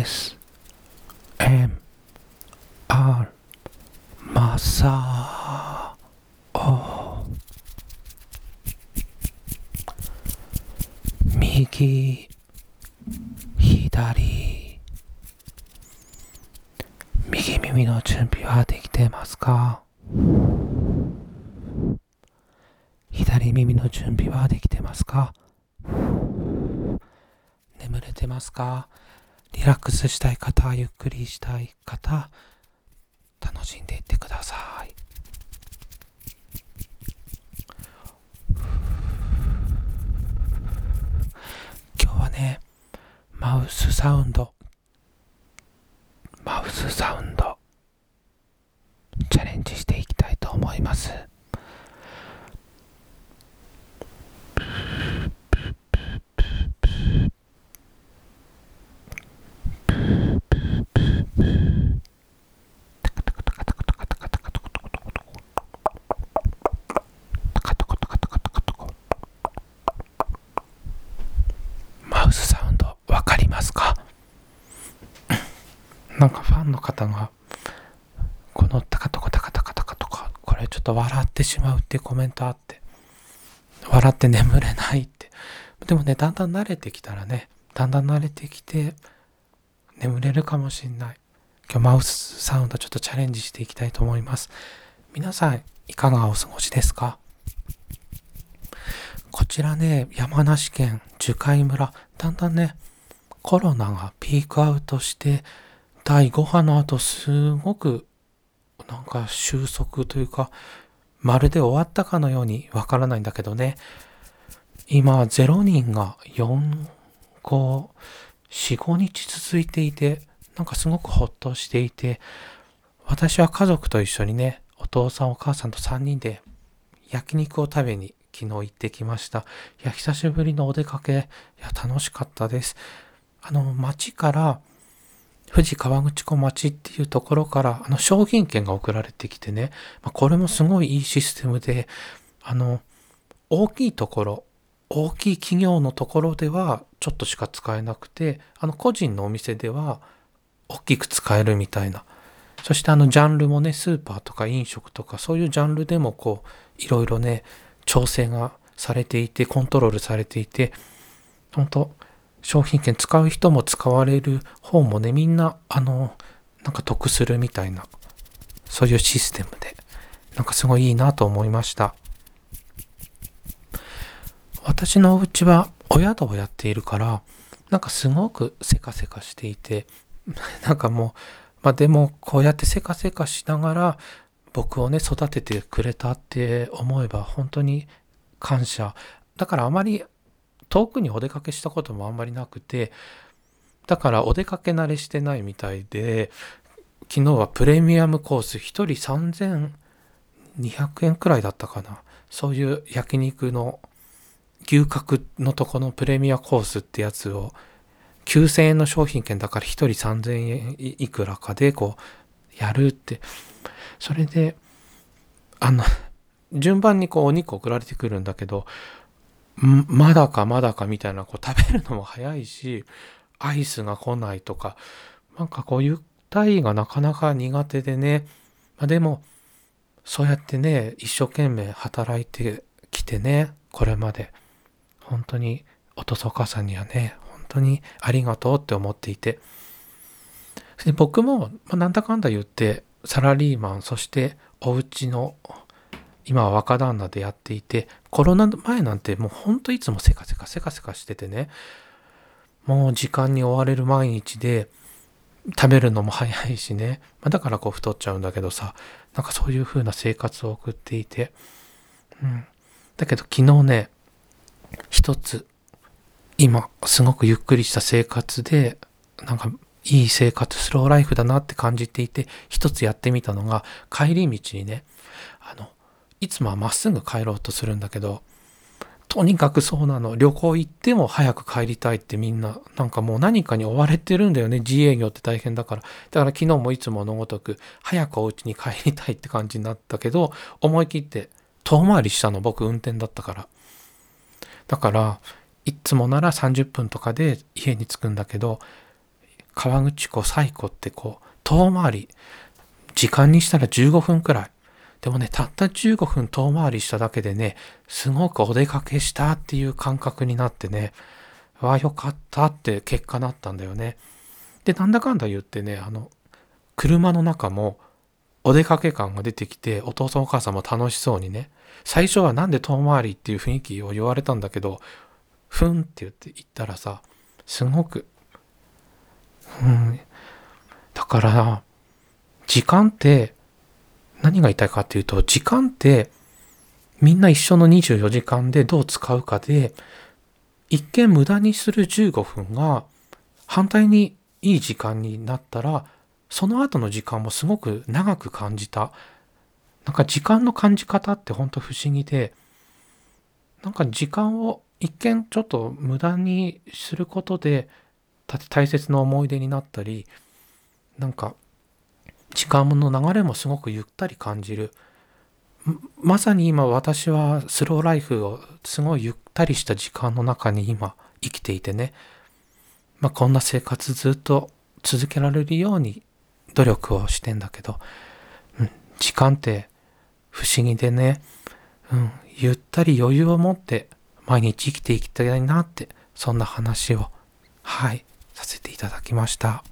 S M R マサオ右左右耳の準備はできてますか？左耳の準備はできてますか？眠れてますか？リラックスしたい方、ゆっくりしたい方、楽しんでいってください。今日はね、マウスサウンド、マウスサウンド、チャレンジしていきたいと思います。なんかファンの方が、このタカトカタカタカタカとか、これちょっと笑ってしまうっていうコメントあって、笑って眠れないって。でもね、だんだん慣れてきたらね、だんだん慣れてきて、眠れるかもしんない。今日マウスサウンドちょっとチャレンジしていきたいと思います。皆さん、いかがお過ごしですか？こちらね、山梨県樹海村、だんだんね、コロナがピークアウトして、第5波の後すごくなんか収束というかまるで終わったかのようにわからないんだけどね今0人が4、5、4、5日続いていてなんかすごくほっとしていて私は家族と一緒にねお父さんお母さんと3人で焼肉を食べに昨日行ってきました。いや、久しぶりのお出かけ、いや、楽しかったです。あの、街から富士河口湖町っていうところからあの商品券が送られてきてね、まあ、これもすごいいいシステムで、あの、大きいところ、大きい企業のところではちょっとしか使えなくて、あの個人のお店では大きく使えるみたいな。そしてあのジャンルもね、スーパーとか飲食とかそういうジャンルでもこう、いろいろね、調整がされていて、コントロールされていて、本当商品券使う人も使われる方もね、みんな、あの、なんか得するみたいな、そういうシステムで、なんかすごいいいなと思いました。私のお家はお宿をやっているから、なんかすごくせかせかしていて、なんかもう、まあでもこうやってせかせかしながら僕をね育ててくれたって思えば本当に感謝。だからあまり遠くにお出かけしたこともあんまりなくて、だからお出かけ慣れしてないみたいで、昨日はプレミアムコース1人3200円くらいだったかな。そういう焼肉の牛角のとこのプレミアコースってやつを9000円の商品券だから1人3000円いくらかでこうやるって。それで、あの、順番にこうお肉送られてくるんだけど、まだかまだかみたいな、こう食べるのも早いし、アイスが来ないとか、なんかこうゆったりがなかなか苦手でね、まあ、でも、そうやってね、一生懸命働いてきてね、これまで、本当にお父さんお母さんにはね、本当にありがとうって思っていて、で僕も、まあ、なんだかんだ言って、サラリーマン、そしてお家の今は若旦那でやっていて、コロナ前なんてもうほんといつもせかせかせかせかしててね、もう時間に追われる毎日で、食べるのも早いしね、まあ、だからこう太っちゃうんだけどさ、なんかそういう風な生活を送っていて、うん。だけど昨日ね、一つ、今すごくゆっくりした生活で、なんかいい生活、スローライフだなって感じていて、一つやってみたのが、帰り道にね、あの、いつもはまっすぐ帰ろうとするんだけど、とにかくそうなの。旅行行っても早く帰りたいってみんな、なんかもう何かに追われてるんだよね。自営業って大変だから。だから昨日もいつものごとく、早くお家に帰りたいって感じになったけど、思い切って遠回りしたの。僕運転だったから。だから、いつもなら30分とかで家に着くんだけど、川口湖西湖ってこう遠回り時間にしたら15分くらいでもねたった15分遠回りしただけでねすごくお出かけしたっていう感覚になってねわあよかったって結果なったんだよね。でなんだかんだ言ってねあの車の中もお出かけ感が出てきてお父さんお母さんも楽しそうにね最初はなんで遠回りっていう雰囲気を言われたんだけどふんって言って言ったらさすごくうんだから時間って何が言いたいかっていうと時間ってみんな一緒の24時間でどう使うかで一見無駄にする15分が反対にいい時間になったらその後の時間もすごく長く感じた。なんか時間の感じ方ってほんと不思議でなんか時間を一見ちょっと無駄にすることで大切な思い出になったりなんか時間の流れもすごくゆったり感じる。まさに今私はスローライフをすごいゆったりした時間の中に今生きていてね、まあ、こんな生活ずっと続けられるように努力をしてんだけど、うん、時間って不思議でね、うん、ゆったり余裕を持って毎日生きていきたいなってそんな話をはいさせていただきました。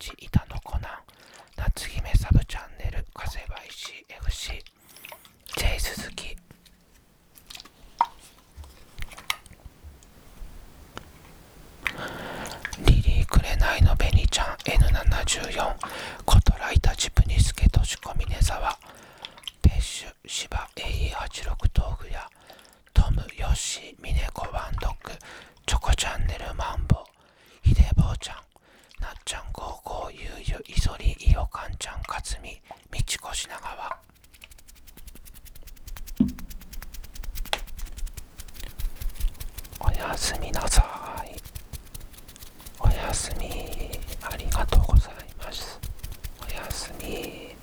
ってゆだっち、板野コナン、夏姫サブチャンネル、風林 FC、J 鈴木、リリーくれないのベニちゃん N74 コトライタチプニスケトシコミネザワ。ペッシュ芝 AE86 豆腐や。トムヨッシーミネコワンドッグ。チョコチャンネルマンボ。ヒデボーちゃん。なっちゃんゴーゴゆうゆいそりいよかんちゃんかつみみちこしながわおやすみなさい。おやすみ。ありがとうございます。おやすみ。